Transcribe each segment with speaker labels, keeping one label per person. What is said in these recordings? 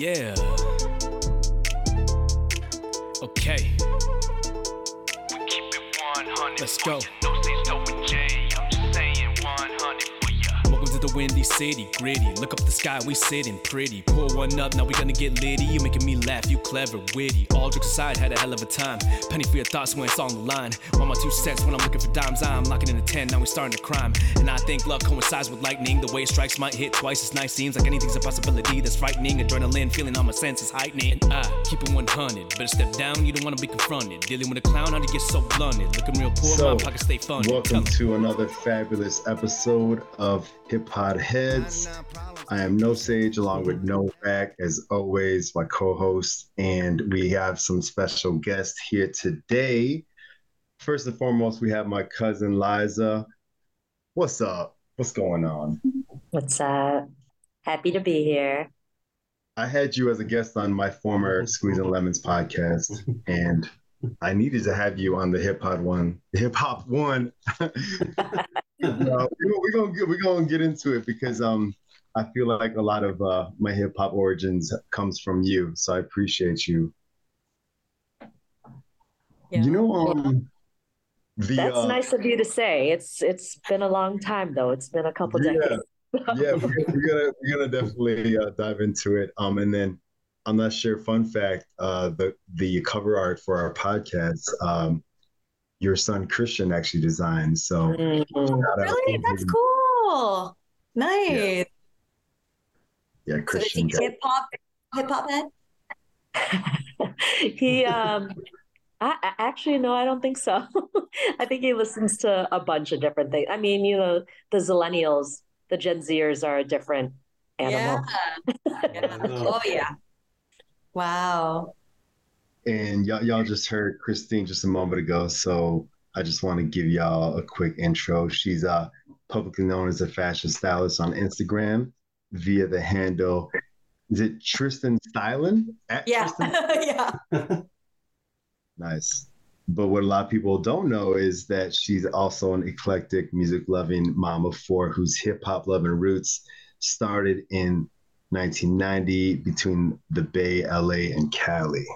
Speaker 1: Yeah. Okay. Let's go. The windy city, gritty. Look up the sky, we sitting pretty. Pour one up, now we gonna get litty. You making me laugh, you clever, witty. All jokes aside, had a hell of a time. Penny for your thoughts when it's on the line. Want my two cents when I'm looking for dimes. I'm locking in a 10, now we starting to crime. And I think love coincides with lightning. The way it strikes might hit twice as nice. Seems like anything's a possibility that's frightening. Adrenaline, feeling all my senses heightening. And I keep it 100. Better step down, you don't wanna be confronted. Dealing with a clown, how you get so blunted? Looking real poor,
Speaker 2: So,
Speaker 1: my pockets stay funded.
Speaker 2: Welcome
Speaker 1: Tell
Speaker 2: to another fabulous episode of Hip Hop Heads. I am Know Sage along with No Novek, as always, my co host, and we have some special guests here today. First and foremost, we have my cousin Liza. What's up? What's going on?
Speaker 3: What's up? Happy to be here.
Speaker 2: I had you as a guest on my former Squeeze and Lemons podcast, and I needed to have you on the hip hop one. Hip hop one. We're gonna get we're gonna get into it because um I feel like a lot of uh, my hip hop origins comes from you, so I appreciate you. You know, um, the
Speaker 3: That's
Speaker 2: uh,
Speaker 3: nice of you to say. It's it's been a long time though. It's been a couple
Speaker 2: Yeah.
Speaker 3: decades.
Speaker 2: yeah, we're, we're gonna we're gonna definitely uh, dive into it. Um, and then I'm not sure. Fun fact: uh, the the cover art for our podcast, um, your son Christian actually designed. So
Speaker 3: Mm.
Speaker 2: shout out
Speaker 4: Really?
Speaker 2: to
Speaker 4: That's cool. Nice.
Speaker 2: Yeah,
Speaker 4: So is he
Speaker 2: Christian. got-
Speaker 4: hip hop hip hop head?
Speaker 3: he um I, I actually no, I don't think so. I think he listens to a bunch of different things. I mean, you know, the Zillennials, the Gen Zers are a different animal.
Speaker 4: Yeah. Oh yeah. Wow.
Speaker 2: And y'all, y'all just heard Christine just a moment ago. So I just want to give y'all a quick intro. She's uh, publicly known as a fashion stylist on Instagram via the handle. Is it Tristin Styling? At
Speaker 4: Yeah.
Speaker 2: Tristin?
Speaker 4: yeah.
Speaker 2: Nice. But what a lot of people don't know is that she's also an eclectic, music loving mom of four whose hip hop loving roots started in 1990 between the Bay, LA, and Cali.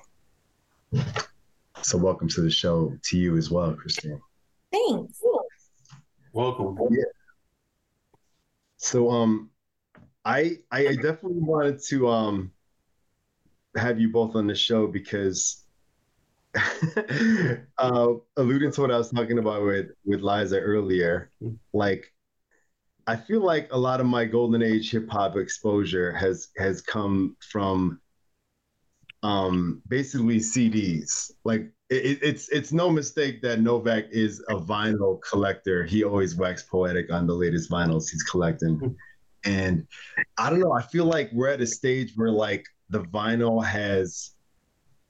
Speaker 2: So, welcome to the show to you as well, Christine.
Speaker 4: Thanks.
Speaker 5: Welcome. Yeah.
Speaker 2: So, um, I I definitely wanted to um have you both on the show because uh alluding to what I was talking about with with Liza earlier, like I feel like a lot of my golden age hip hop exposure has has come from um basically CDs. Like it, it's it's no mistake that Novek is a vinyl collector. He always waxed poetic on the latest vinyls he's collecting. And I don't know, I feel like we're at a stage where like the vinyl has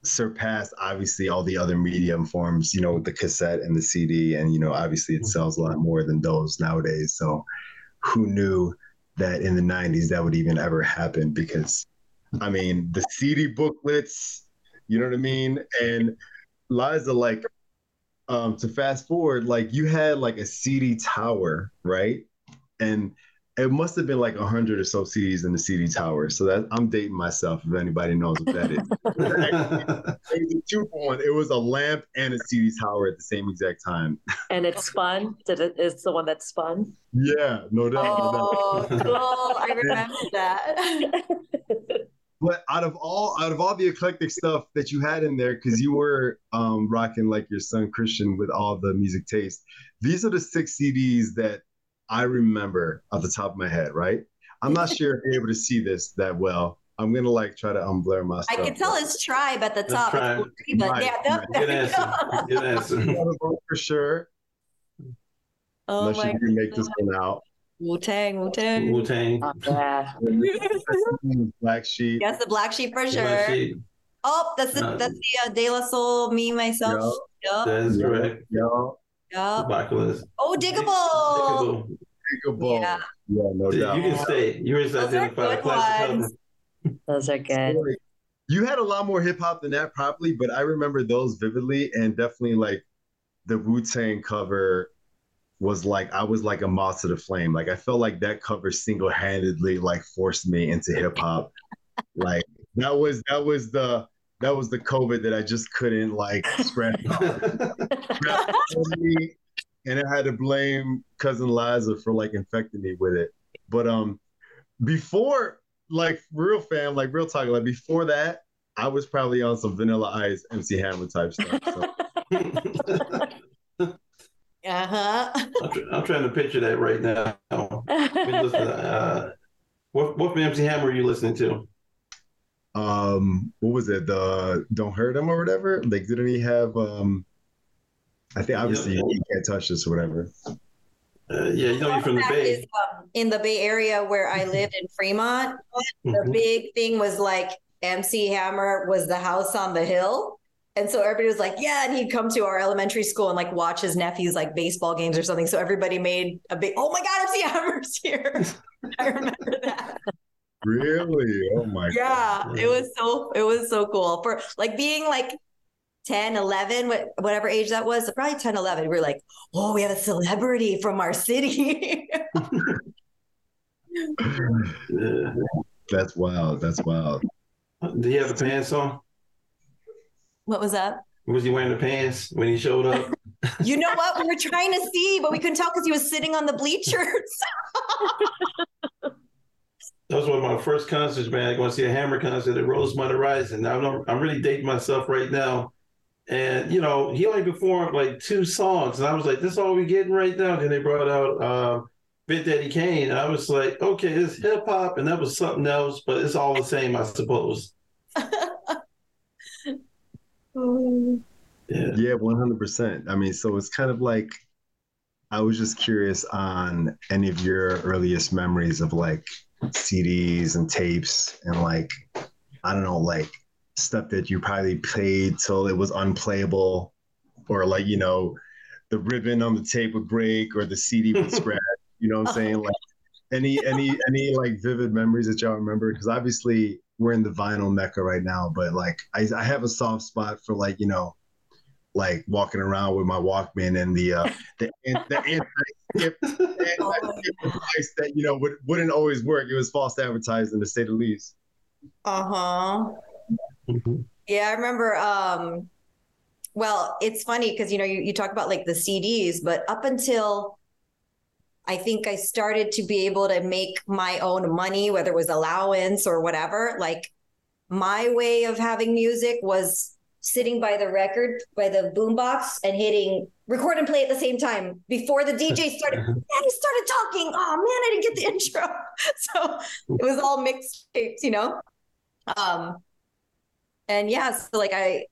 Speaker 2: surpassed obviously all the other medium forms, you know, the cassette and the CD. And, you know, obviously it sells a lot more than those nowadays. So who knew that in the 90s that would even ever happen? Because, I mean, the CD booklets, you know what I mean? And Liza, like, um, to fast forward, like you had like a CD tower, right? And it must have been like a hundred or so CDs in the CD tower. So that I'm dating myself if anybody knows what that is. it was a two for one. It was a lamp and a CD tower at the same exact time.
Speaker 3: And it's spun. Did it's the one that spun?
Speaker 2: Yeah, no doubt. no doubt.
Speaker 4: Oh, cool. I remember that.
Speaker 2: But out of all out of all the eclectic stuff that you had in there, because you were um, rocking like your son Christian with all the music taste, these are the six CDs that I remember off the top of my head, right? I'm not sure if you're able to see this that well. I'm gonna like try to unblur my
Speaker 4: I can tell his tribe at the
Speaker 5: Let's
Speaker 4: top.
Speaker 5: try
Speaker 4: but
Speaker 2: Right,
Speaker 4: yeah,
Speaker 2: right.
Speaker 5: Good answer. Good answer.
Speaker 2: for sure.
Speaker 4: Oh
Speaker 2: Unless
Speaker 4: my
Speaker 2: you can make this one out.
Speaker 4: Wu Tang, Wu Tang.
Speaker 5: Wu Tang.
Speaker 3: Oh, yeah.
Speaker 2: Black Sheep.
Speaker 4: Yes, the black sheep for sure.
Speaker 5: Sheep.
Speaker 4: Oh, that's the
Speaker 5: Uh,
Speaker 4: that's the uh, De La Soul, me myself. Yup,
Speaker 5: That is correct.
Speaker 2: Yo,
Speaker 4: yup.
Speaker 5: Backless.
Speaker 4: Oh, Digable.
Speaker 2: Digable.
Speaker 4: Yeah.
Speaker 2: Yeah, no
Speaker 5: You
Speaker 2: doubt.
Speaker 5: can stay. You were
Speaker 4: Those are
Speaker 5: identified a
Speaker 4: good
Speaker 5: classic
Speaker 4: ones.
Speaker 3: Those are good.
Speaker 2: You had a lot more hip hop than that, probably, but I remember those vividly, and definitely like the Wu Tang cover was like I was like a moth to the flame. Like I felt like that cover single handedly like forced me into hip hop. like that was that was the that was the COVID that I just couldn't like scratch scratch from me, and I had to blame cousin Liza for like infecting me with it. But um, before like real fam, like real talk, like before that, I was probably on some Vanilla Ice, MC Hammer type stuff. So.
Speaker 4: Uh-huh.
Speaker 5: I'm, tr- I'm trying to picture that right now. Been listening to, uh, what what MC Hammer are you listening to?
Speaker 2: Um what was it the don't hurt him or whatever like didn't he have um i think obviously
Speaker 5: Yeah.
Speaker 2: you can't touch this or whatever
Speaker 5: Uh, yeah, you know you're from the Bay.
Speaker 4: is, um, in the Bay Area where I lived in Fremont, the
Speaker 5: Mhm.
Speaker 4: big thing was like MC Hammer was the house on the hill. And so everybody was like, yeah. And he'd come to our elementary school and like watch his nephews like baseball games or something. So everybody made a big, oh my God, MC Hammer's here. I remember that.
Speaker 2: Really oh my god.
Speaker 4: Yeah. It was so, it was so cool for like being like 10, 11, whatever age that was, probably 10, 11. we are like, oh, we have a celebrity from our city.
Speaker 2: That's wild that's wild
Speaker 5: Did he have the pants on?
Speaker 4: what was that?
Speaker 5: Was he wearing the pants when he showed up?
Speaker 4: You know what? We were trying to see, but we couldn't tell because he was sitting on the bleachers.
Speaker 5: That was one of my first concerts, man. I going to see a Hammer concert at Rosemont Horizon. Now I'm, I'm really dating myself right now. And, you know, he only performed like two songs. And I was like, this is all we getting right now. Then they brought out uh, Big Daddy Kane. And I was like, okay, it's hip hop. And that was something else, but it's all the same, I suppose. Yeah.
Speaker 2: yeah 100% i mean so it's kind of like i was just curious on any of your earliest memories of like cds and tapes and like i don't know like stuff that you probably played till it was unplayable or like you know the ribbon on the tape would break or the cd would scratch you know what i'm saying? Like any any any like vivid memories that y'all remember? Because obviously we're in the vinyl mecca right now but like I, I have a soft spot for like you know like walking around with my walkman and the uh the, the anti-skip anti-skip device that you know would, wouldn't always work it was false advertising to say the least
Speaker 4: Uh huh.
Speaker 5: Mhm.
Speaker 4: Yeah, I remember. Um, well, it's funny because you know you, you talk about like the CDs, but up until I think I started to be able to make my own money, whether it was allowance or whatever. Like my way of having music was sitting by the record, by the boombox, and hitting record and play at the same time before the DJ started. And he started talking. Oh man, I didn't get the intro. So it was all mixed tapes, you know. Um, and yeah, so like I,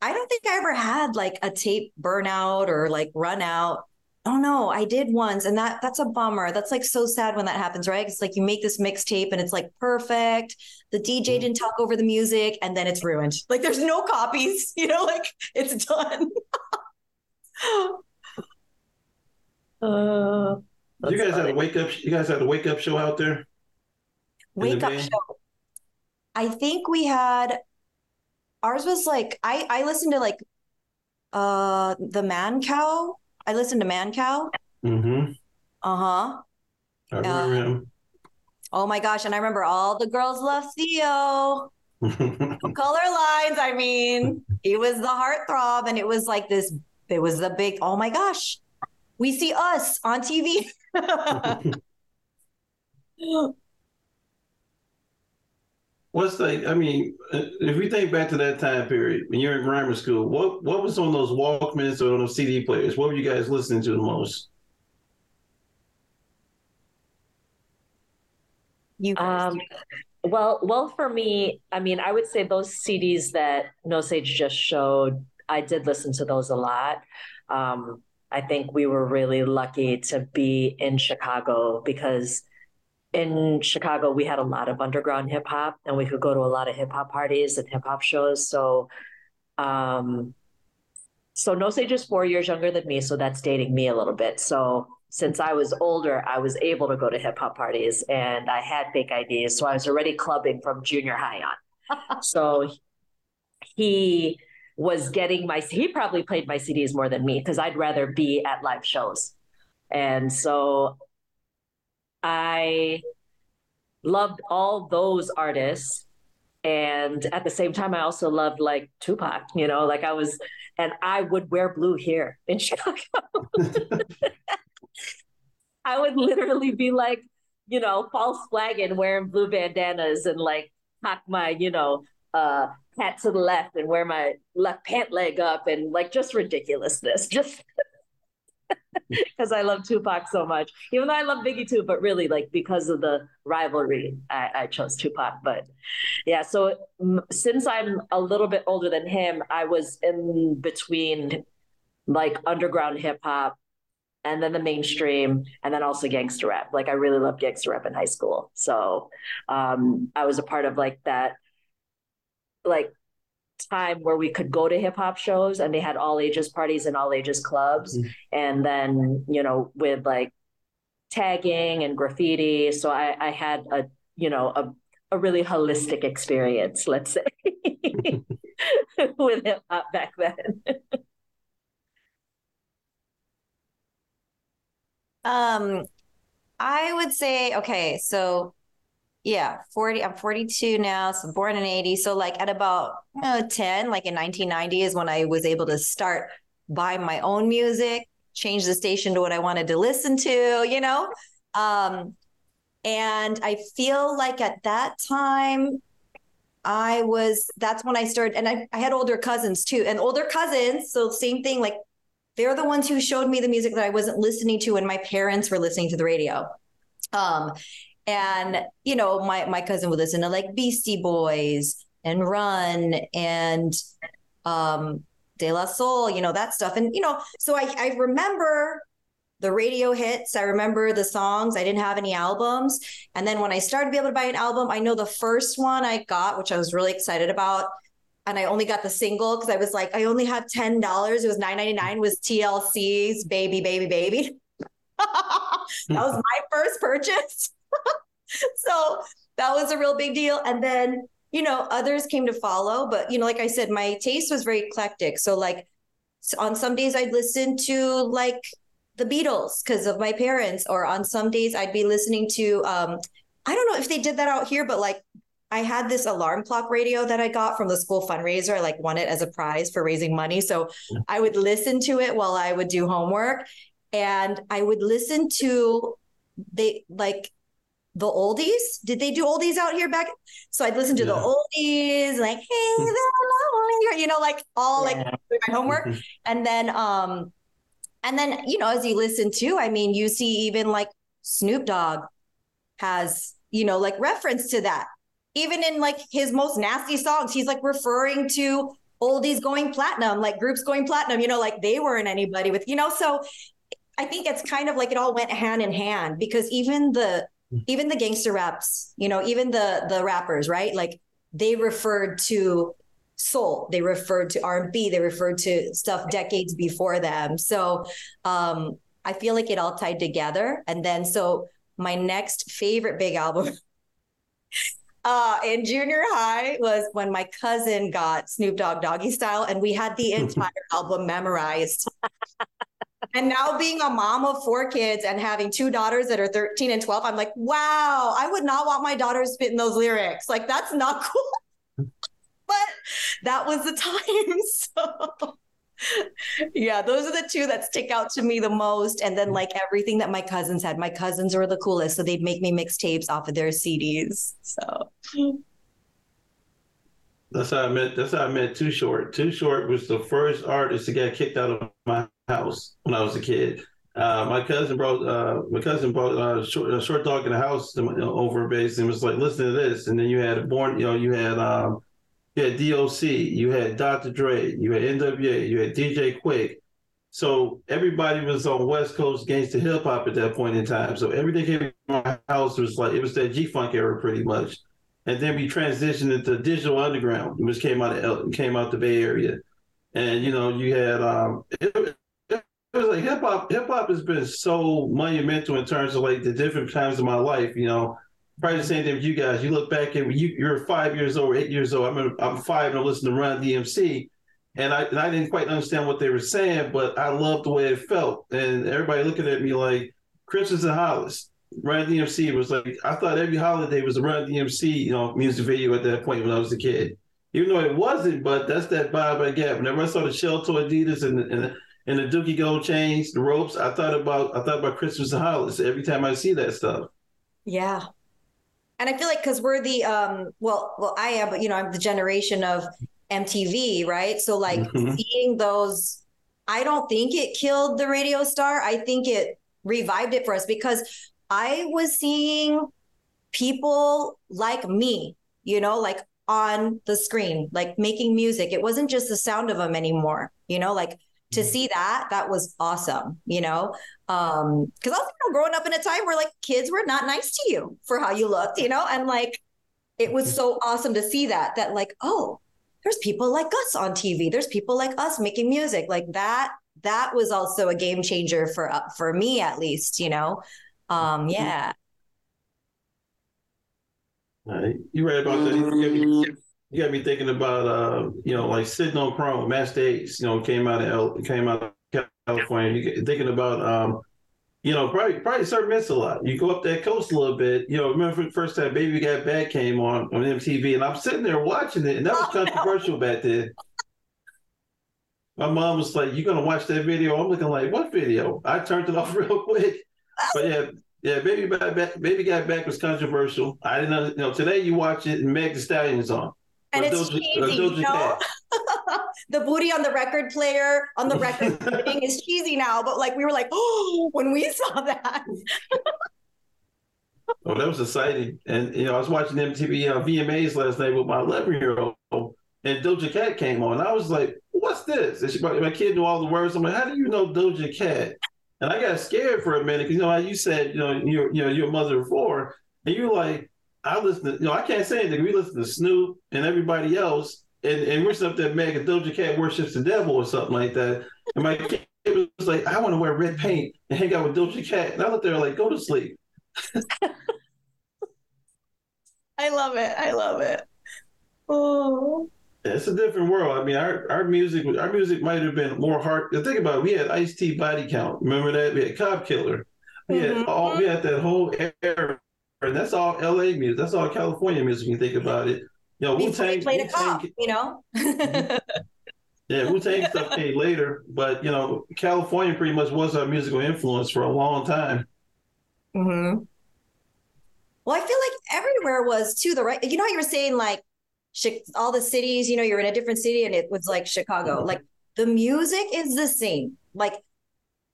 Speaker 4: I don't think I ever had like a tape burnout or like run out. Oh no, I did once, and that that's a bummer. That's like so sad when that happens, right? It's like you make this mixtape and it's like perfect. The DJ didn't talk over the music, and then it's ruined. Like there's no copies, you know, like it's done.
Speaker 3: Uh,
Speaker 5: you guys had a wake up. You guys had a wake up show out there.
Speaker 4: Wake up
Speaker 5: Bay?
Speaker 4: show. I think we had ours was like I I listened to like uh the Mancow. I listened to Mancow.
Speaker 5: Mm-hmm.
Speaker 4: Uh-huh.
Speaker 5: I remember him.
Speaker 4: Oh my gosh, and I remember all the girls love Theo. Color lines, I mean, he was the heartthrob and it was like this it was the big oh my gosh. We see us on TV.
Speaker 5: What's the? I mean, uh, if we think back to that time period when you're in grammar school, what what was on those Walkmans or on those CD players? What were you guys listening to the most?
Speaker 4: you
Speaker 3: Um, well, well, for me, I mean, I would say those CDs that Know Sage just showed, I did listen to those a lot. Um, I think we were really lucky to be in Chicago because in Chicago we had a lot of underground hip hop and we could go to a lot of hip hop parties and hip hop shows. So, um, so Know Sage is four years younger than me, so that's dating me a little bit. So since I was older, I was able to go to hip hop parties and I had fake IDs. So I was already clubbing from junior high on. so he was getting my, he probably played my CDs more than me because I'd rather be at live shows. And so I loved all those artists. and at the same time, I also loved like Tupac. You know, like I was, and I would wear blue here in Chicago. I would literally be like, you know, false flagging, wearing blue bandanas and like cock my, you know, uh, hat to the left and wear my left pant leg up and like just ridiculousness. Just because I love Tupac so much, even though I love Biggie too, but really like because of the rivalry, I, I chose Tupac. But yeah, so m- since I'm a little bit older than him, I was in between like underground hip hop and then the mainstream and then also gangster rap. Like I really loved gangster rap in high school. So um, I was a part of like that like time where we could go to hip hop shows and they had all ages parties and all ages clubs. Mm-hmm. And then, you know, with like tagging and graffiti. So I, I had a, you know, a, a really holistic experience, let's say, with hip hop back then.
Speaker 4: um, I would say, okay, so yeah, 40. I'm 42 now. So born in 80. So like at about uh, 10, like in 1990 is when I was able to start buy my own music, change the station to what I wanted to listen to, you know? Um, and I feel like at that time, I was, that's when I started, and I, I had older cousins too, and older cousins. So same thing, like they're the ones who showed me the music that I wasn't listening to when my parents were listening to the radio. Um, and you know my my cousin would listen to like beastie boys and run and um de la soul you know that stuff and you know so i i remember the radio hits i remember the songs i didn't have any albums and then when i started to be able to buy an album i know the first one i got which i was really excited about and I only got the single because I was like, I only have ten dollars. It was nine ninety nine. Was TLC's "Baby, Baby, Baby." that was my first purchase. So that was a real big deal. And then, you know, others came to follow. But, you know, like I said, my taste was very eclectic. So, like, on some days I'd listen to like the Beatles because of my parents, or on some days I'd be listening to, um, I don't know if they did that out here, but like I had this alarm clock radio that I got from the school fundraiser. I like won it as a prize for raising money. So I would listen to it while I would do homework. And I would listen to they like the oldies. Did they do oldies out here back? So I'd listen to yeah. the oldies, like hey, they're lonely, you know, like all yeah. like my homework, and then um, and then you know, as you listen to, I mean, you see even like Snoop Dogg has you know like reference to that. Even in like his most nasty songs, he's like referring to oldies going platinum, like groups going platinum. You know, like they weren't anybody with you know. So I think it's kind of like it all went hand in hand because even the even the gangster raps, you know, even the the rappers, right? Like they referred to soul, they referred to R&B, they referred to stuff decades before them. So um I feel like it all tied together. And then so my next favorite big album uh in junior high was when my cousin got Snoop Dogg Doggy Style and we had the entire album memorized and now being a mom of four kids and having two daughters that are 13 and 12, I'm like, wow, I would not want my daughters spitting those lyrics. Like, that's not cool. but that was the time. So yeah, those are the two that stick out to me the most. And then like everything that my cousins had, my cousins were the coolest. So they'd make me mixtapes off of their CDs. So
Speaker 5: that's how I met. That's how I met Too Short. Too Short was the first artist to get kicked out of my house when I was a kid. Uh, my cousin brought uh, my cousin brought uh, short, a short dog in the house to, over a base and was like, "Listen to this." And then you had born, you know, you had um, you had DOC, you had Dr. Dre, you had NWA, you had DJ Quik. So everybody was on West Coast gangsta hip hop at that point in time. So everything came in my house was like it was that G Funk era pretty much. And then we transitioned into digital underground, which came out of came out the Bay Area. And you know, you had um, it was like hip hop. Hip hop has been so monumental in terms of like the different times of my life. You know, probably the same thing with you guys. You look back and you, you're five years old, eight years old. I'm I'm five and I listen to Run DMC, and I and I didn't quite understand what they were saying, but I loved the way it felt. And everybody looking at me like Christmas and Hollis. Run DMC was like I thought every holiday was a Run DMC, you know, music video at that point when I was a kid. Even though it wasn't, but that's that vibe I get. Whenever I saw the shell to Adidas and, and and the Dookie Gold chains, the ropes, I thought about I thought about Christmas and holidays every time I see that stuff.
Speaker 4: Yeah. And I feel like because we're the um well well I am, but you know, I'm the generation of MTV, right? So like mm-hmm. seeing those, I don't think it killed the radio star. I think it revived it for us because I was seeing people like me, you know, like on the screen, like making music. It wasn't just the sound of them anymore, you know, like to mm-hmm. see that that was awesome you know? Um because i was you know, growing up in a time where like kids were not nice to you for how you looked you know? And like it was so awesome to see that that like oh there's people like us on tv there's people like us making music. Like that that was also a game changer for uh, for me at least you know? Um mm-hmm. yeah.
Speaker 5: You read about that you got me thinking about uh, you know, like sitting on Chrome, Masta Ace, you know, came out of L, came out of California. You get, thinking about um, you know, probably probably Sir Mix-a-Lot. You go up that coast a little bit. You know, remember the first time Baby Got Back came on on MTV, and I'm sitting there watching it, and that was oh, controversial no. back then. My mom was like, "You gonna watch that video?" I'm looking like, "What video?" I turned it off real quick. But yeah, yeah, Baby Got Back, Baby Got Back was controversial. I didn't know. You know, today you watch it, and Meg Thee Stallion's on
Speaker 4: and it's cheesy, you know. the booty on the record player on the record thing is cheesy now, but like we were like, oh, when we saw that.
Speaker 5: oh, that was exciting, and you know, I was watching MTV uh, VMAs last night with my 11 year old, and Doja Cat came on. I was like, "What's this?" And she, my kid knew all the words. I'm like, "How do you know Doja Cat?" And I got scared for a minute because you know, you said, you know, you're you know, you're a mother of four, and you're like, I listen to, you know, I can't say anything. We listen to Snoop and everybody else, and, and we're stuff that mega Doja Cat worships the devil or something like that. And my kid was like, I want to wear red paint and hang out with Doja Cat. And I looked there like, go to sleep.
Speaker 4: I love it. I love it. Oh.
Speaker 5: it's a different world. I mean, our, our music our music might have been more hard. Think about it. We had Ice T Body Count. Remember that? We had Cop Killer. We had mm-hmm. all we had that whole era and that's all LA music. That's all California music. You think about it, you know, Wu Tang
Speaker 4: played a cop. You know.
Speaker 5: yeah, Wu Tang stuff came later, but you know, California pretty much was our musical influence for a long time.
Speaker 4: Hmm. Well, I feel like everywhere was too the right. You know how you were saying like all the cities. You know, you're in a different city, and it was like Chicago. Like the music is the same. Like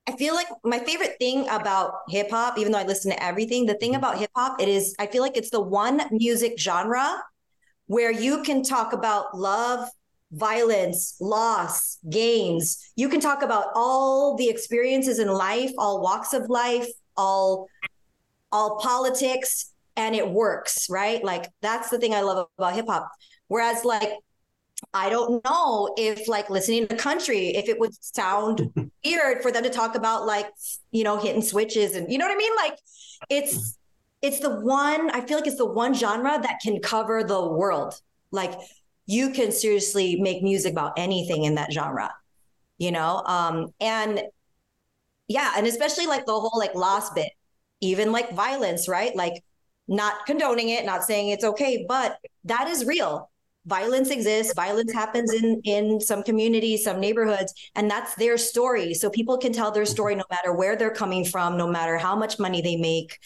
Speaker 4: I feel like my favorite thing about hip hop, even though I listen to everything, the thing mm-hmm. about hip hop, it is I feel like it's the one music genre where you can talk about love, violence, loss, gains. You can talk about all the experiences in life, all walks of life, all all politics, and it works, right? Like that's the thing I love about hip hop. Whereas like I don't know if like listening to country, if it would sound weird for them to talk about like, you know, hitting switches and you know what I mean? Like it's it's the one, I feel like it's the one genre that can cover the world. Like you can seriously make music about anything in that genre, you know? Um, and yeah, and especially like the whole like loss bit, even like violence, right? Like not condoning it, not saying it's okay, but that is real violence exists violence happens in in some communities some neighborhoods and that's their story. So people can tell their story no matter where they're coming from no matter how much money they make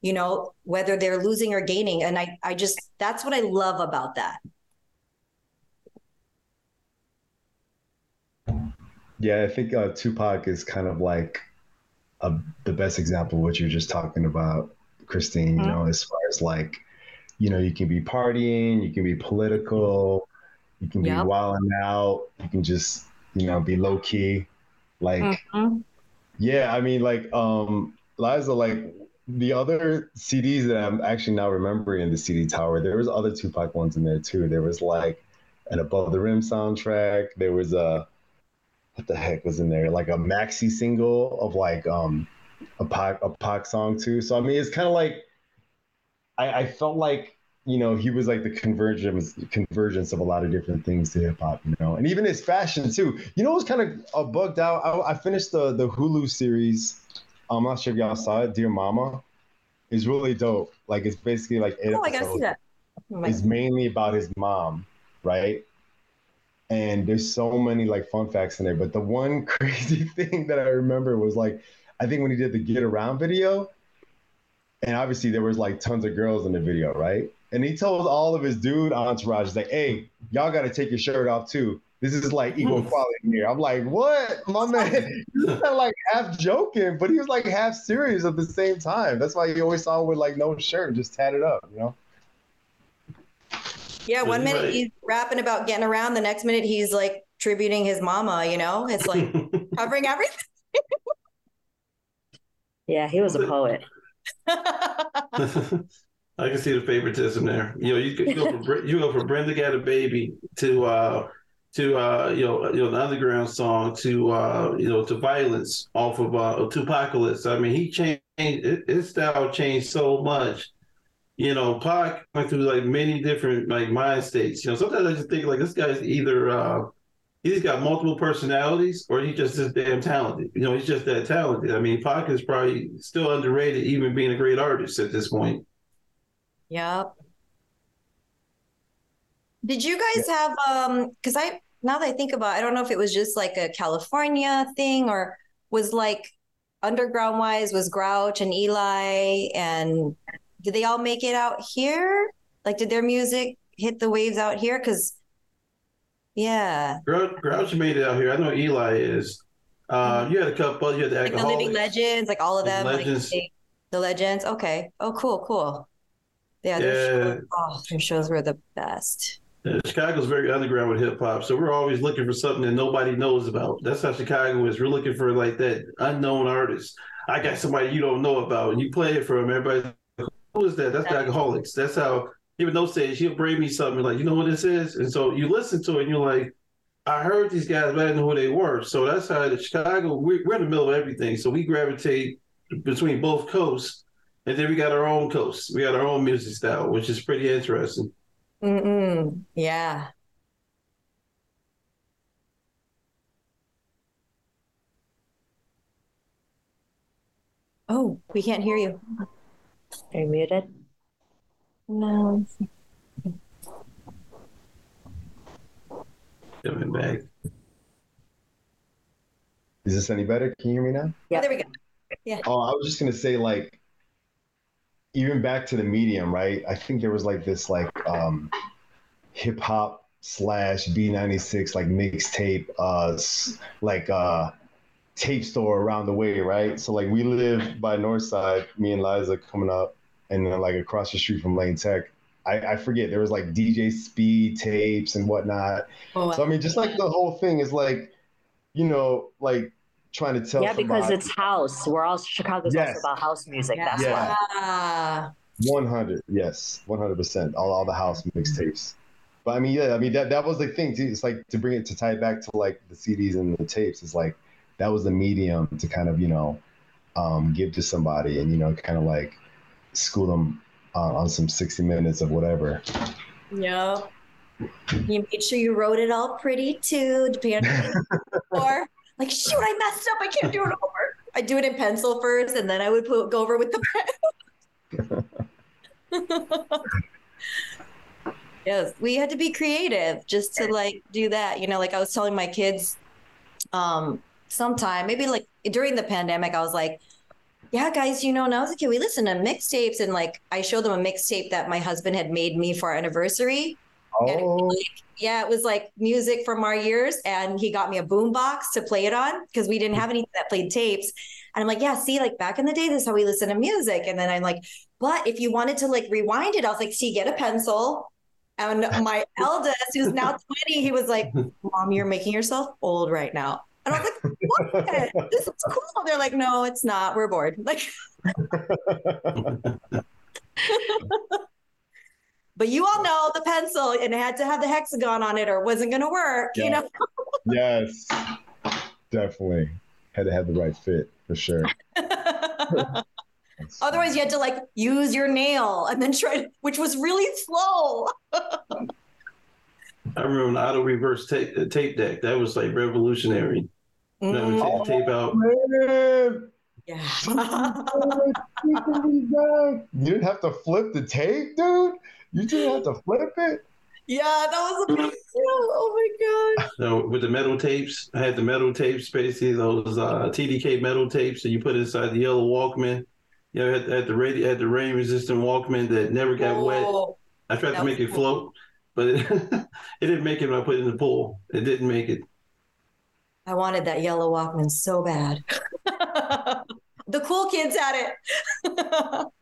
Speaker 4: you know whether they're losing or gaining. And i i just that's what i love about that.
Speaker 2: Yeah i think uh, tupac is kind of like a, the best example of what you're just talking about christine mm-hmm. you know as far as like you know, you can be partying, you can be political, you can be yep. wilding out, you can just, you know, be low key. Like, mm-hmm. yeah, I mean, like, um, Liza, like the other CDs that I'm actually now remembering in the CD Tower, there was other Tupac ones in there too. There was like an Above the Rim soundtrack. There was a what the heck was in there? Like a maxi single of like um a Pac a Pac song too. So I mean, it's kind of like I, I felt like you know he was like the convergence convergence of a lot of different things to hip hop, you know, and even his fashion too. You know, it was kind of uh, bugged out. I, I, finished the the Hulu series. I'm not sure if y'all saw it, Dear Mama. is really dope. Like it's basically like eight
Speaker 4: Oh, I gotta see that. Oh
Speaker 2: It's mainly about his mom, right? And there's so many like fun facts in there. But the one crazy thing that I remember was like, I think when he did the Get Around video, and obviously there was like tons of girls in the video, right? And he told all of his dude entourage, he's like, hey, y'all gotta take your shirt off too. This is like equal equality here. I'm like, what? My man, he like half joking, but he was like half serious at the same time. That's why you always saw him with like no shirt, just tatted up, you know?
Speaker 4: Yeah, one
Speaker 5: You're
Speaker 4: minute
Speaker 5: right.
Speaker 4: he's rapping about getting around, the next minute he's like tributing his mama, you know? It's like covering everything.
Speaker 3: Yeah, he was a poet.
Speaker 5: I can see the favoritism there. You know, you, you go from you go from Brenda got a baby to uh to uh you know you know the underground song to uh you know to violence off of uh Tupacalypse. I mean, he changed his style changed so much. You know, Pac went through like many different like mind states. You know, sometimes I just think like this guy's either uh he's got multiple personalities or he's just this damn talented. You know, he's just that talented. I mean, Pac is probably still underrated, even being a great artist at this point.
Speaker 4: Yep. Did you guys have um because I now that I think about it, I don't know if it was just like a California thing or was like underground wise was Grouch and Eligh and did they all make it out here? Like did their music hit the waves out here? Cause yeah.
Speaker 5: Grouch, Grouch made it out here. I know Eligh is. Uh, you had a couple. You had the
Speaker 4: Like the living legends, like all of them.
Speaker 5: Legends.
Speaker 4: they- the legends. Okay. Oh cool, cool. Yeah, their
Speaker 5: Yeah.
Speaker 4: shows, oh, their shows were the best.
Speaker 5: Yeah, Chicago's very underground with hip hop, so we're always looking for something that nobody knows about. That's how Chicago is. We're looking for like that unknown artist. I got somebody you don't know about, and you play it for him. Everybody's like, who is that? That's the Alkaholiks. That's how. Even though stage, he'll bring me something like, you know what this is, and so you listen to it, and you're like, I heard these guys, but I didn't know who they were. So that's how the Chicago. We're, we're in the middle of everything, so we gravitate between both coasts, and then we got our own coast. We got our own music style, which is pretty interesting.
Speaker 4: Mm-mm. Yeah. Oh, we can't hear you.
Speaker 3: Are you muted?
Speaker 4: No.
Speaker 5: Coming back.
Speaker 2: Is this any better? Can you hear me now?
Speaker 4: Yeah, there we go. Yeah.
Speaker 2: Oh, I was just gonna say, like, even back to the medium, right? I think there was like this like um hip hop slash B96 like mixtape uh like uh tape store around the way, right? So like we live by Northside, me and Liza coming up, and then like across the street from Lane Tech. I, I forget there was like DJ Speed tapes and whatnot.
Speaker 4: Oh,
Speaker 2: So I mean, just like the whole thing is like, you know, like trying to tell.
Speaker 3: yeah, because it's house. We're all Chicago's
Speaker 2: Yes.
Speaker 3: also about house music. That's
Speaker 2: Yeah.
Speaker 3: why.
Speaker 2: One hundred, yes, one hundred percent. All all the house mixtapes. But I mean, yeah, I mean that that was the thing too. It's like to bring it to tie it back to like the CDs and the tapes. It's like that was the medium to kind of you know um, give to somebody and you know kind of like school them uh, on some sixty minutes of whatever.
Speaker 4: yeah. You made sure you wrote it all pretty too, depending or like, shoot, I messed up. I can't do it over. I do it in pencil first, and then I would put, go over with the pen. yes, we had to be creative just to like do that. You know, like I was telling my kids, um, sometime maybe like during the pandemic, I was like, yeah, guys, you know, when I was a kid, we listened to mixtapes, and like I showed them a mixtape that my husband had made me for our anniversary.
Speaker 2: Oh,
Speaker 4: Yeah, it was like music from our years, and he got me a boombox to play it on because we didn't have anything that played tapes. And I'm like, yeah, see, like back in the day, this is how we listen to music. And then I'm like, but if you wanted to like rewind it, I was like, see, get a pencil. And my eldest, who's now 20, he was like, Mom, you're making yourself old right now. And I was like, what? This is cool. They're like, no, it's not. We're bored. Like, but you all know the pencil and it had to have the hexagon on it or it wasn't going to work, you know?
Speaker 2: yes, definitely had to have the right fit for sure.
Speaker 4: Otherwise, you had to like use your nail and then try, to, which was really slow.
Speaker 5: I remember an auto reverse tape, tape deck. That was like revolutionary. Remember
Speaker 4: Mm.
Speaker 5: tape, tape out.
Speaker 2: Man,
Speaker 4: Yeah.
Speaker 2: you didn't have to flip the tape, dude. You didn't have to flip it.
Speaker 4: yeah, that was a big deal. Oh my god.
Speaker 5: So with the metal tapes, I had the metal tapes, basically those uh, TDK metal tapes that you put inside the yellow Walkman. You know, had, had the radio, had the rain resistant Walkman that never got wet.
Speaker 4: Oh,
Speaker 5: I tried
Speaker 4: that
Speaker 5: to make it
Speaker 4: cool.
Speaker 5: float, but it, it didn't make it when I put it in the pool. It didn't make it.
Speaker 4: I wanted that yellow Walkman so bad. the cool kids had it.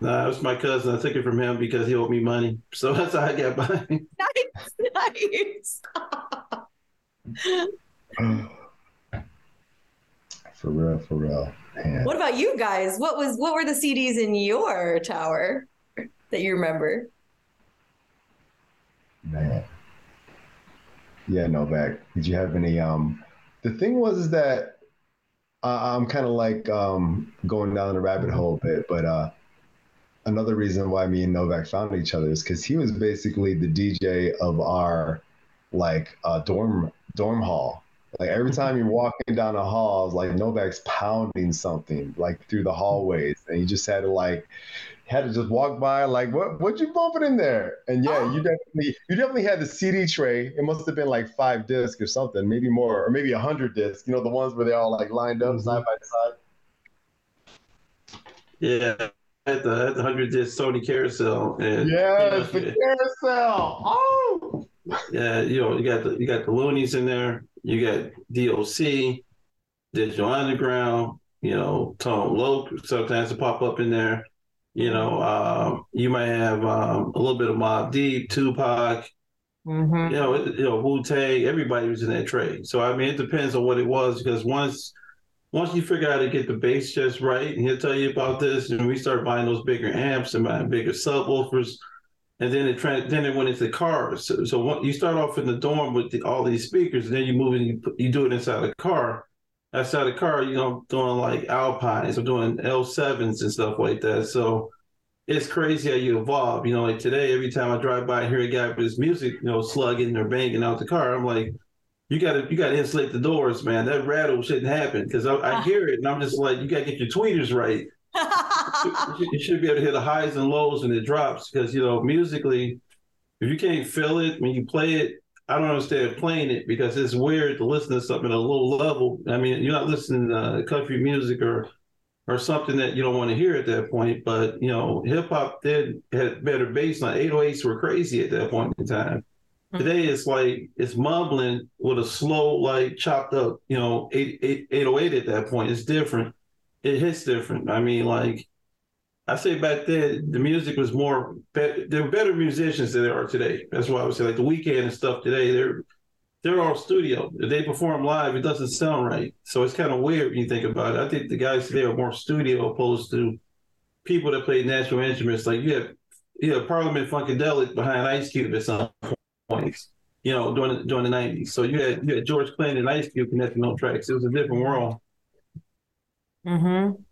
Speaker 5: Nah, it was my cousin. I took it from him because he owed me money. So that's how I got by.
Speaker 4: nice, nice.
Speaker 2: For real, for real. Man.
Speaker 4: What about you guys? What was what were the CDs in your tower that you remember?
Speaker 2: Man. Yeah, no back. Did you have any um the thing was is that I I'm kind of like um going down the rabbit hole a bit, but uh another reason why me and Novek found each other is because he was basically the DJ of our like uh dorm dorm hall. Like every time you're walking down the halls, like Novek's pounding something like through the hallways, and you just had to like had to just walk by like what what you bumping in there? And yeah oh. you definitely you definitely had the cd tray. It must have been like five discs or something maybe more or maybe a hundred discs you know the ones where they're all like lined up side mm-hmm. by side.
Speaker 5: Yeah, had the, the 100 disc Sony carousel. And,
Speaker 2: yes
Speaker 5: you
Speaker 2: the
Speaker 5: know,
Speaker 2: carousel! Oh
Speaker 5: yeah, you know, you got the you got the Luniz in there. You got DOC, Digital Underground. You know, Tone Loc sometimes to pop up in there. You know, um, you might have um, a little bit of Mobb Deep, Tupac.
Speaker 4: Mm-hmm.
Speaker 5: You know, it- you know, Wu Tang. Everybody was in that trade. So I mean, it depends on what it was because once once you figure out how to get the bass just right, and he'll tell you about this, and we start buying those bigger amps and buying bigger subwoofers, and then it then it went into cars. So, so what, you start off in the dorm with the, all these speakers, and then you move and you, put- you do it inside a car. Outside the car, you know, doing like Alpines, or doing L7s and stuff like that. So it's crazy how you evolve. You know, like today, every time I drive by and hear a guy with his music, you know, slugging or banging out the car, I'm like, you gotta you gotta insulate the doors, man. That rattle shouldn't happen because I, I hear it and I'm just like, you gotta get your tweeters right. You- should be able to hear the highs and lows and it drops because you know musically, if you can't feel it when you play it, I don't understand playing it because it's weird to listen to something at a low level. I mean, you're not listening to country music or or something that you don't want to hear at that point. But you know, hip hop did had better bass line. 808s were crazy at that point in time. Mm-hmm. Today it's like it's mumbling with a slow, like chopped up, you know, 8, 8, 808 at that point. It's different. It hits different. I mean, like I say back then, the music was more. Be- there were better musicians than there are today. That's why I would say like the Weeknd and stuff today. They're they're all studio. If they perform live, it doesn't sound right. So it's kind of weird when you think about it. I think the guys today are more studio opposed to people that play natural instruments. Like you have you have Parliament Funkadelic behind Ice Cube at some points. You know, during during the nineties. So you had you had George Clinton and Ice Cube connecting on tracks. It was a different world.
Speaker 4: Mm-hmm.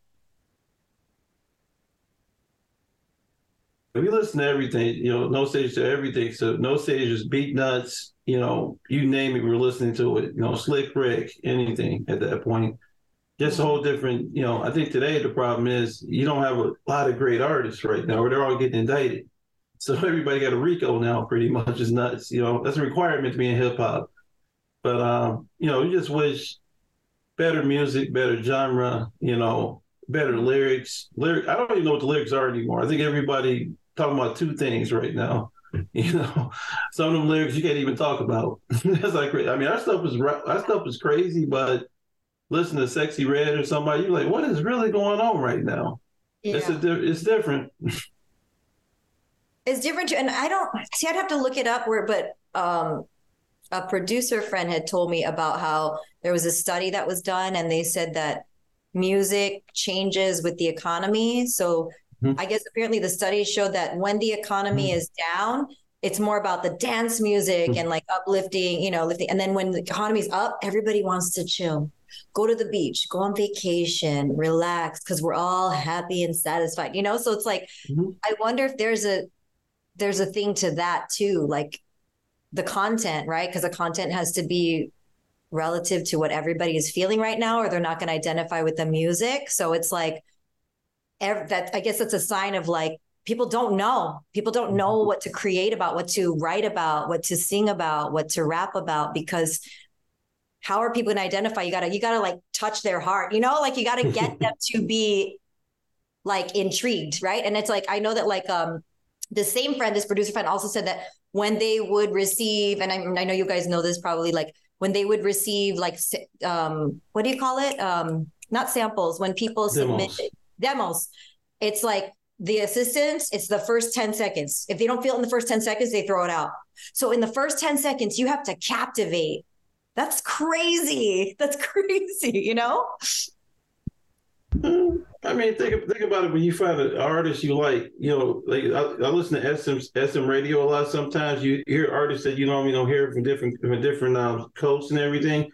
Speaker 5: we listen to everything, you know, no stage to everything. So Know Sage is Beatnuts, you know, you name it, we're listening to it. You know, Slick Rick, anything at that point. Just a whole different, you know, I think today the problem is you don't have a lot of great artists right now, or they're all getting indicted. So everybody got a RICO now, pretty much is nuts. You know, that's a requirement to be in hip hop. But um, you know, you just wish better music, better genre, you know, better lyrics. Lyric I don't even know what the lyrics are anymore. I think everybody talking about two things right now. You know, some of them lyrics you can't even talk about. That's like I mean, our stuff is our stuff is crazy, but listen to Sexyy Red or somebody, you're like, what is really going on right now? It's a it's different.
Speaker 4: It's different, and I don't see. I'd have to look it up. Where, but um, a producer friend had told me about how there was a study that was done, and they said that music changes with the economy. So
Speaker 5: Mhm.
Speaker 4: I guess apparently the study showed that when the economy is down, it's more about the dance music and like uplifting, you know, lifting. And then when the economy's up, everybody wants to chill, go to the beach, go on vacation, relax, because we're all happy and satisfied, you know? So it's like,
Speaker 5: Mhm.
Speaker 4: I wonder if there's a there's a thing to that too, like the content, right? Because the content has to be relative to what everybody is feeling right now, or they're not going to identify with the music. So it's like ev- that. I guess it's a sign of like people don't know. People don't know what to create about, what to write about, what to sing about, what to rap about, because how are people going to identify? You gotta you gotta like touch their heart, you know, like you gotta get them to be like intrigued, right? And it's like I know that like um the same friend, this producer friend, also said that when they would receive, and I, I know you guys know this probably, like when they would receive like um what do you call it? Um not samples when people
Speaker 5: Demos.
Speaker 4: submit demos. It's like the assistants, it's the first 10 seconds. If they don't feel it in the first 10 seconds, they throw it out. So in the first 10 seconds, you have to captivate. That's crazy. That's crazy, you know?
Speaker 5: I mean, think think about it. When you find an artist you like, you know, like I, I listen to XM XM radio a lot. Sometimes you hear artists that you normally don't hear from different from different um, coasts and everything.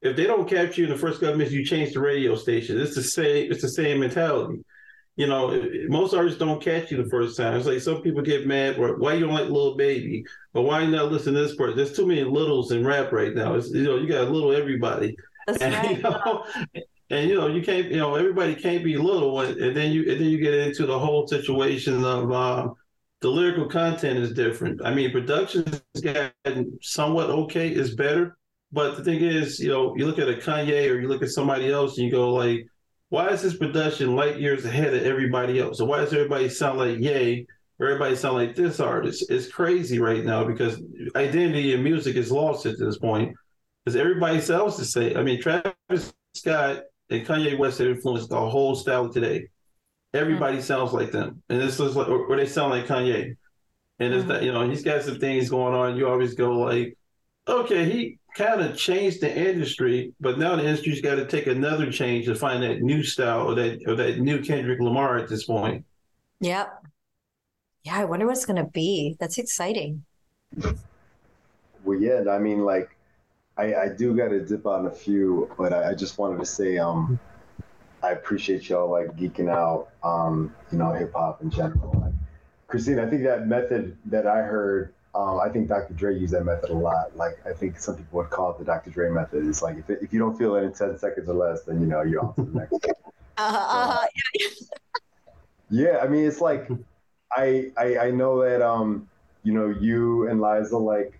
Speaker 5: If they don't catch you in the first couple minutes, you change the radio station. It's the same. It's the same mentality. You know, most artists don't catch you the first time. It's like some people get mad, or why you don't like Lil Baby, or why you not listen to this person. There's too many littles in rap right now. It's, you know, you got a little everybody.
Speaker 4: That's
Speaker 5: and,
Speaker 4: right.
Speaker 5: you know, and you know you can't you know everybody can't be little and, and then you and then you get into the whole situation of um, the lyrical content is different. I mean production has gotten somewhat okay is better but the thing is you know you look at a kanye or you look at somebody else and you go like why is this production light years ahead of everybody else? So why does everybody sound like yay or everybody sound like this artist? It's crazy right now because identity in music is lost at this point because everybody else is say i mean travis scott and Kanye West have influenced the whole style today. Everybody mm. sounds like them, and this just like, or, or they sound like Kanye. And it's mm-hmm. that you know he's got some things going on. You always go like, okay, he kind of changed the industry, but now the industry's got to take another change to find that new style or that or that new Kendrick Lamar at this point.
Speaker 4: Yep. Yeah, I wonder what's gonna be. That's exciting.
Speaker 2: Well, yeah, I mean, like, I, I do got to dip on a few, but I, I just wanted to say, um, I appreciate y'all like geeking out, um, you know, hip hop in general. Like, Christine, I think that method that I heard, um, I think Dr. Dre used that method a lot. Like, I think some people would call it the Dr. Dre method. It's like if, it, if you don't feel it in ten seconds or less, then you know you're on to the next.
Speaker 4: Uh, uh,
Speaker 2: Yeah, I mean, it's like I, I I know that um you know you and Liza like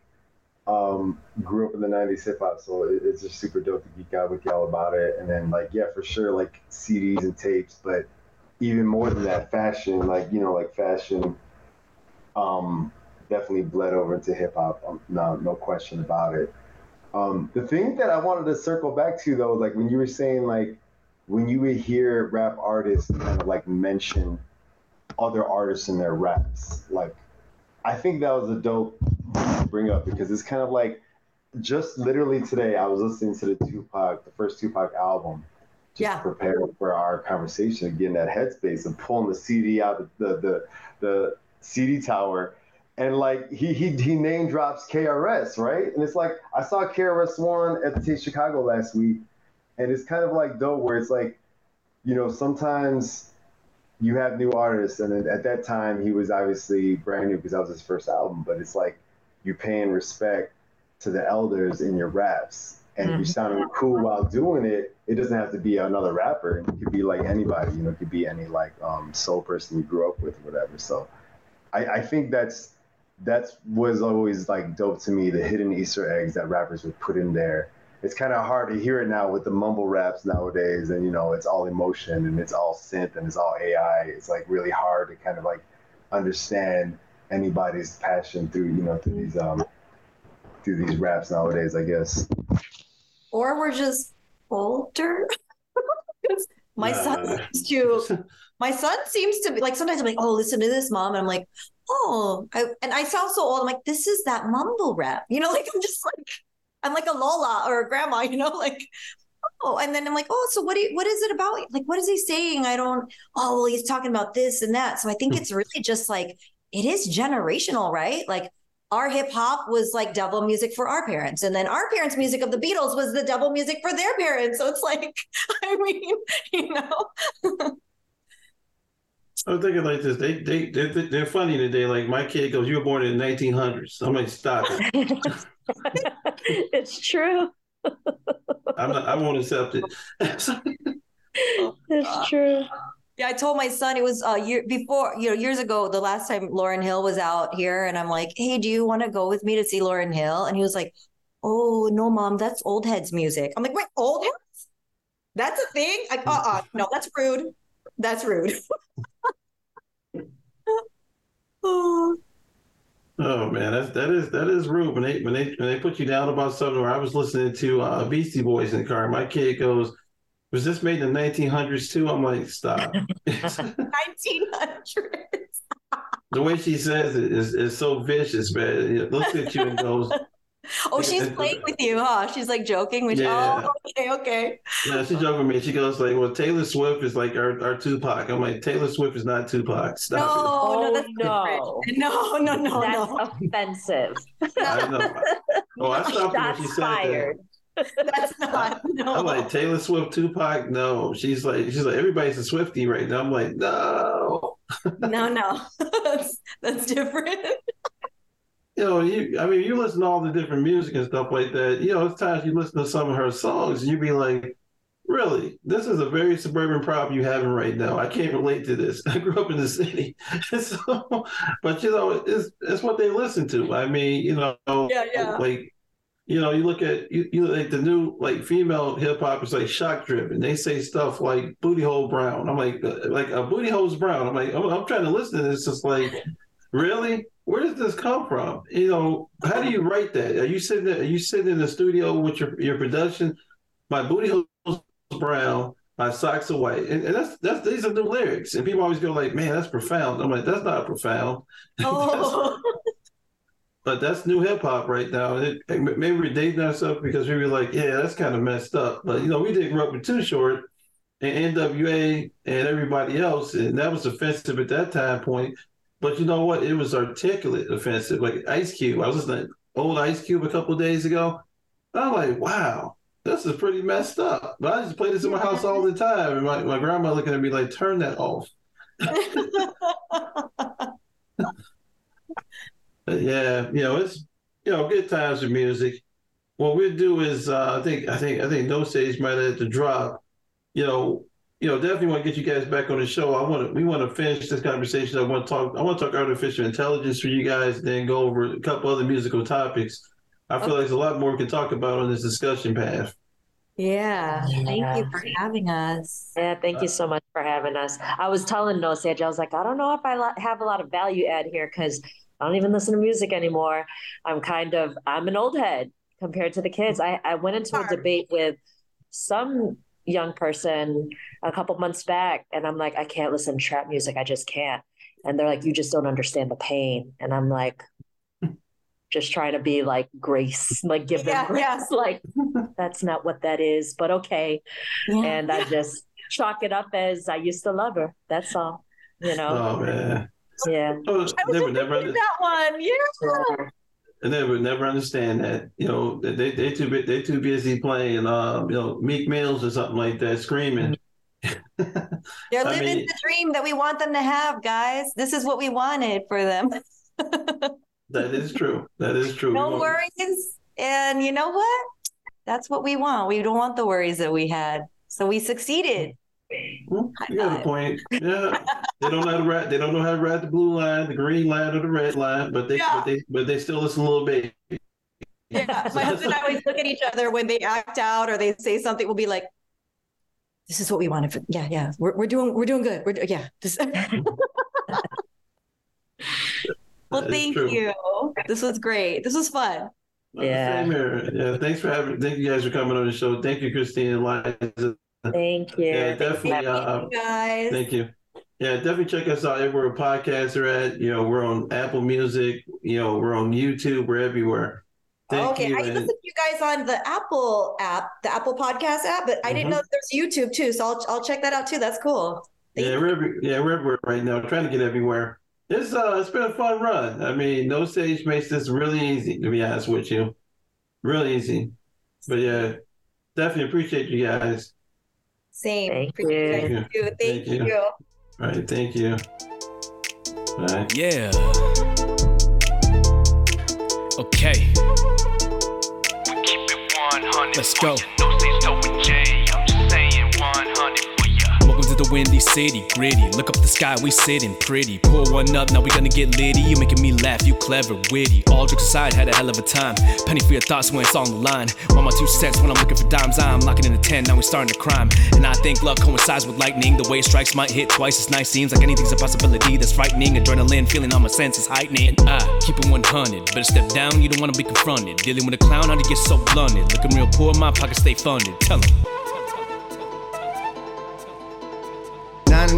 Speaker 2: um grew up in the '90s hip hop, so it, it's just super dope to geek out with y'all about it. And then like yeah, for sure like CDs and tapes, but even more than that, fashion like you know like fashion um definitely bled over into hip hop. Um, no no question about it. Um, the thing that I wanted to circle back to though, like when you were saying like when you would hear rap artists kind of like mention other artists in their raps, like I think that was a dope bring up because it's kind of like just literally today I was listening to the Tupac, the first Tupac album, just
Speaker 4: Yeah.
Speaker 2: to prepare for our conversation, getting that headspace and pulling the CD out of the the the CD tower. And like he he he name drops KRS, right? And it's like I saw KRS One at the Taste Chicago last week, and it's kind of like dope where it's like, you know, sometimes you have new artists, and at that time he was obviously brand new because that was his first album. But it's like you paying respect to the elders in your raps, and you
Speaker 4: Mhm.
Speaker 2: sounding cool while doing it. It doesn't have to be another rapper. It could be like anybody. You know, it could be any like um, soul person you grew up with, or whatever. So I, I think that's that's was always like dope to me. The hidden Easter eggs that rappers would put in there. It's kind of hard to hear it now with the mumble raps nowadays, and you know it's all emotion and it's all synth and it's all AI. It's like really hard to kind of like understand anybody's passion through you know through these um through these raps nowadays. I guess.
Speaker 4: or we're just older. my son seems to my son seems to be like sometimes I'm like, oh, listen to this, mom. And I'm like, oh, I, and I sound so old. I'm like, this is that mumble rap, you know, like I'm just like, I'm like a Lola or a grandma, you know, like, oh, and then I'm like, oh, so what do you, what is it about? Like, what is he saying? I don't, oh, well, he's talking about this and that. So I think it's really just like, it is generational, right? Like our hip hop was like devil music for our parents. And then our parents' music of the Beatles was the devil music for their parents. So it's like, I mean, you know,
Speaker 5: I'm thinking like this. They they they're, they're funny today. Like my kid goes, "You were born in the 1900s." I'm like, "Stop it."
Speaker 3: it's true.
Speaker 5: I'm not, I won't accept it.
Speaker 3: it's true.
Speaker 4: Yeah, I told my son it was uh year before, you know, years ago, the last time Lauryn Hill was out here, and I'm like, hey, do you want to go with me to see Lauryn Hill? And he was like, Oh no, mom, that's old heads music. I'm like, wait, old heads? That's a thing? Like, uh-uh, no, that's rude. That's rude.
Speaker 5: oh. oh man, that's that is that is rude. When they when they when they put you down about something where I was listening to uh Beastie Boys in the car, my kid goes, was this made in the 1900s too? I'm like, stop.
Speaker 4: 1900s.
Speaker 5: the way she says it is, is so vicious, man. It looks at you and goes,
Speaker 4: Oh, she's playing with you, huh? She's like joking with yeah. you. Oh, okay, okay.
Speaker 5: Yeah, she's joking with me. She goes like, "Well, Taylor Swift is like our, our Tupac." I'm like, Taylor Swift is not Tupac. Stop
Speaker 4: no,
Speaker 3: it.
Speaker 4: Oh, no, that's
Speaker 3: no,
Speaker 4: different. no, no, no,
Speaker 3: that's
Speaker 4: no.
Speaker 3: offensive.
Speaker 5: I know. Oh, I stopped her when she said
Speaker 3: fired.
Speaker 5: that.
Speaker 4: That's not. No.
Speaker 5: I'm like Taylor Swift, Tupac. No, she's like she's like everybody's a Swifty right now. I'm like no,
Speaker 4: no, no. that's that's different.
Speaker 5: You know, you I mean, you listen to all the different music and stuff like that. You know, it's times you listen to some of her songs and you be like, really, this is a very suburban problem you having right now. I can't relate to this. I grew up in the city, so, but you know, it's it's what they listen to. I mean, you know,
Speaker 4: yeah, yeah.
Speaker 5: like you know, you look at you, you like the new like female hip hop is like shock driven. They say stuff like booty hole brown. I'm like uh, like a booty hole's brown. I'm like I'm, I'm trying to listen to this. It's like really, where does this come from? You know, how do you write that? Are you sitting there, are you sitting in the studio with your your production? My booty hole's brown. My socks are white, and, and that's that's these are new lyrics. And people always go like, "Man, that's profound." I'm like, "That's not profound."
Speaker 4: Oh.
Speaker 5: but that's new hip hop right now. And it, maybe we're dating ourselves because we were like, yeah, that's kind of messed up. But you know, we did grow up with Too Short and NWA and everybody else, and that was offensive at that time point. But you know what? It was articulate offensive. Like Ice Cube, I was listening to old Ice Cube a couple days ago. I'm like, wow, this is pretty messed up. But I just play this in my house all the time, and my, my grandma looking at me like, turn that off. But yeah, you know, it's you know, good times with music. What we'll do is uh, I think I think I think Know Sage might have to drop. You know, you know, definitely want to get you guys back on the show. I want to we want to finish this conversation. I want to talk I want to talk artificial intelligence for you guys, then go over a couple other musical topics. I feel okay. like there's a lot more we can talk about on this discussion path.
Speaker 4: Yeah. yeah. Thank you for having us.
Speaker 3: Yeah, thank you so much for having us. I was telling Know Sage, I was like, I don't know if I have a lot of value add here because I don't even listen to music anymore. I'm kind of I'm an old head compared to the kids. I, I went into a debate with some young person a couple months back and I'm like, I can't listen to trap music. I just can't. And they're like, you just don't understand the pain. And I'm like, just trying to be like grace, like give them yeah, grace. Yeah. Like that's not what that is, but okay. Yeah. And I just chalk it up as I used to love her. That's all, you know.
Speaker 5: Oh man.
Speaker 3: Yeah. Oh,
Speaker 4: they would never under- that one. Yeah.
Speaker 5: And they would never understand that. You know, they they too they too busy playing uh, you know, Meek Mills or something like that, screaming.
Speaker 4: They're living mean, the dream that we want them to have, guys. This is what we wanted for them.
Speaker 5: that is true. That is true.
Speaker 4: No worries. And you know what? That's what we want. We don't want the worries that we had. So we succeeded.
Speaker 5: Well, you got a point. Yeah, they don't know how to ride. They don't know how to ride the blue line, the green line, or the red line. But they, yeah. but they, but they still listen a little bit.
Speaker 4: Yeah, my husband and I always look at each other when they act out or they say something. We'll be like, "This is what we wanted." For, yeah, yeah, we're we're doing we're doing good. We're yeah. This... well, thank true. you. This was great. This was fun.
Speaker 3: Uh, yeah.
Speaker 5: Same here. Yeah. Thanks for having. Thank you guys for coming on the show. Thank you, Christine and Liza.
Speaker 3: Thank you.
Speaker 5: Yeah, definitely.
Speaker 4: Thank
Speaker 5: uh,
Speaker 4: you guys.
Speaker 5: Thank you. Yeah, definitely check us out everywhere podcasts are at. You know, we're on Apple Music. You know, we're on YouTube. We're everywhere. Thank
Speaker 4: okay,
Speaker 5: you,
Speaker 4: I
Speaker 5: and...
Speaker 4: listen to you guys on the Apple app, the Apple Podcast app, but I mm-hmm. didn't know there's YouTube too. So I'll I'll check that out too. That's cool.
Speaker 5: Thank yeah, you. we're every, yeah we're everywhere right now. Trying to get everywhere. It's uh it's been a fun run. I mean, Know Sage makes this really easy to be honest with you, really easy. But yeah, definitely appreciate you guys.
Speaker 4: Same.
Speaker 3: Thank
Speaker 4: you. Thank you. Thank, thank you. you. All
Speaker 5: right. Thank you. Bye.
Speaker 1: Yeah. Okay. 100. Let's go. To the windy city, gritty. Look up the sky, we sitting pretty. Pour one up, now we gonna get litty. You making me laugh, you clever, witty. All jokes aside, had a hell of a time. Penny for your thoughts when it's on the line. Want my two cents when I'm looking for dimes, I'm locking in a 10, now we starting to crime. And I think luck coincides with lightning. The way it strikes might hit twice as nice. Seems like anything's a possibility that's frightening. Adrenaline, feeling all my senses heightening. I keep it 100, better step down, you don't wanna be confronted. Dealing with a clown, how to get so blunted. Looking real poor, my pockets stay funded. Tell him.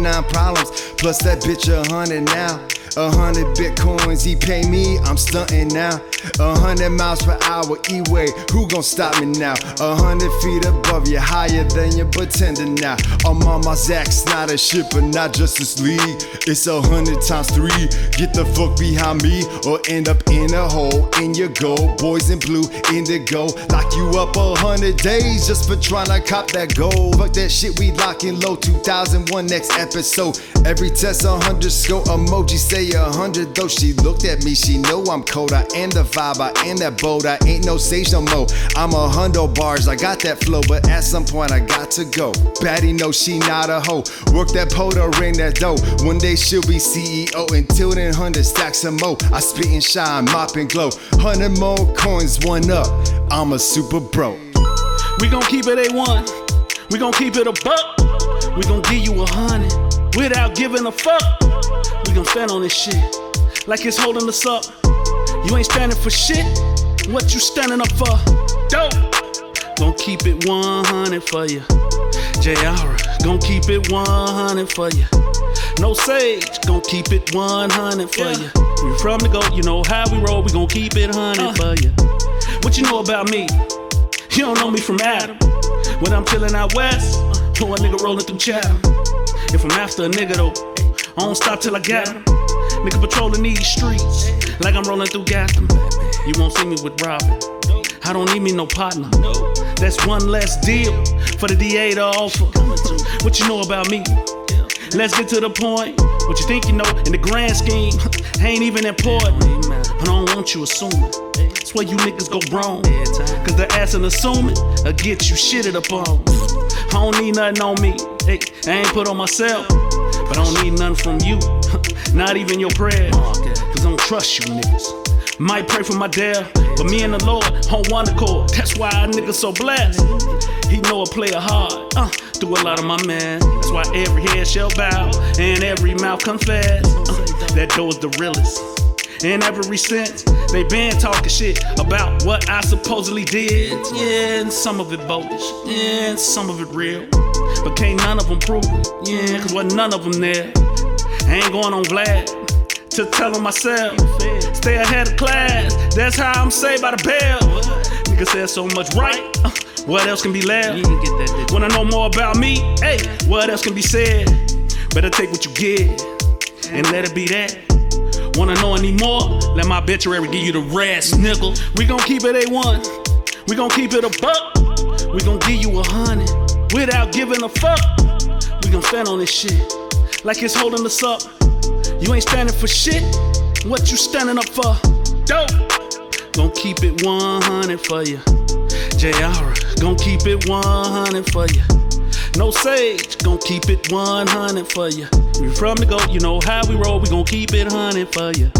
Speaker 6: 99 problems, plus that bitch a hundred now. A hundred bitcoins he pay me, I'm stunting now. A hundred miles per hour, E-way, who gon' stop me now? A hundred feet above you, higher than you pretending now. I'm on my Zack Snyder ship, but not Justice League. It's a hundred times three. Get the fuck behind me, or end up in a hole. In your gold, boys in blue, indigo. Lock you up a hundred days just for trying to cop that gold. Fuck that shit, we locking low. 2001 next episode. Every test a hundred scope emoji say a hundred though. She looked at me, she know I'm cold. I am the vibe, I am that bold. I ain't no sage no more. I'm a hundo bars, I got that flow, but at some point I got to go. Baddie know she not a hoe. Work that pole to ring that dough. One day she'll be CEO. Until then, hundred stacks some more. I spit and shine, mop and glow. Hundred more coins, one up. I'm a super bro.
Speaker 7: We gon' keep it A1. We gon' keep it a buck. We gon' give you a hundred without giving a fuck. Gon' stand on this shit like it's holding us up. You ain't standing for shit. What you standing up for? Dope. Gon' keep it 100 for you. JR, gon' keep it 100 for you. Know Sage, gon' keep it 100 for yeah. you. We from the go, you know how we roll, we gon' keep it 100 uh. for you. What you know about me? You don't know me from Adam. When I'm chillin' out west, uh, a nigga rollin' through Chatham. If I'm after a nigga though, I don't stop till I got him. Nigga patrolling these streets like I'm rolling through Gotham. You won't see me with Robin. I don't need me no partner. That's one less deal for the DA to offer. What you know about me? Let's get to the point. What you think you know in the grand scheme ain't even important. I don't want you assuming. That's where you niggas go wrong. Cause the ass and assuming will get you shitted upon. I don't need nothing on me. Hey, I ain't put on myself. But I don't need nothing from you. Not even your prayer. Cause I don't trust you niggas. Might pray for my dad, but me and the Lord on one accord. That's why a nigga so blessed. He know a player hard, uh, through a lot of my man. That's why every head shall bow and every mouth confess. Uh, that door's the realest. And every since they been talking shit about what I supposedly did. Yeah, and some of it bogus, yeah, and some of it real. But can't none of them prove it, yeah, cause wasn't none of them there. I ain't going on Vlad to tell them myself. Stay ahead of class, that's how I'm saved by the bell. Nigga said so much right, uh, what else can be left? Wanna know more about me? Hey, what else can be said? Better take what you get and let it be that. Wanna know any more? Let my obituary give you the rest, nigga. We gon' keep it A1. We gon' keep it a buck. We gon' give you a hundred without giving a fuck. We gon' stand on this shit like it's holding us up. You ain't standing for shit. What you standing up for? Dope. Gon' keep it 100 for you. JR, gon' keep it 100 for you. Know Sage, gon' keep it 100 for you. We from the go, you know how we roll, we gon' keep it 100 for you.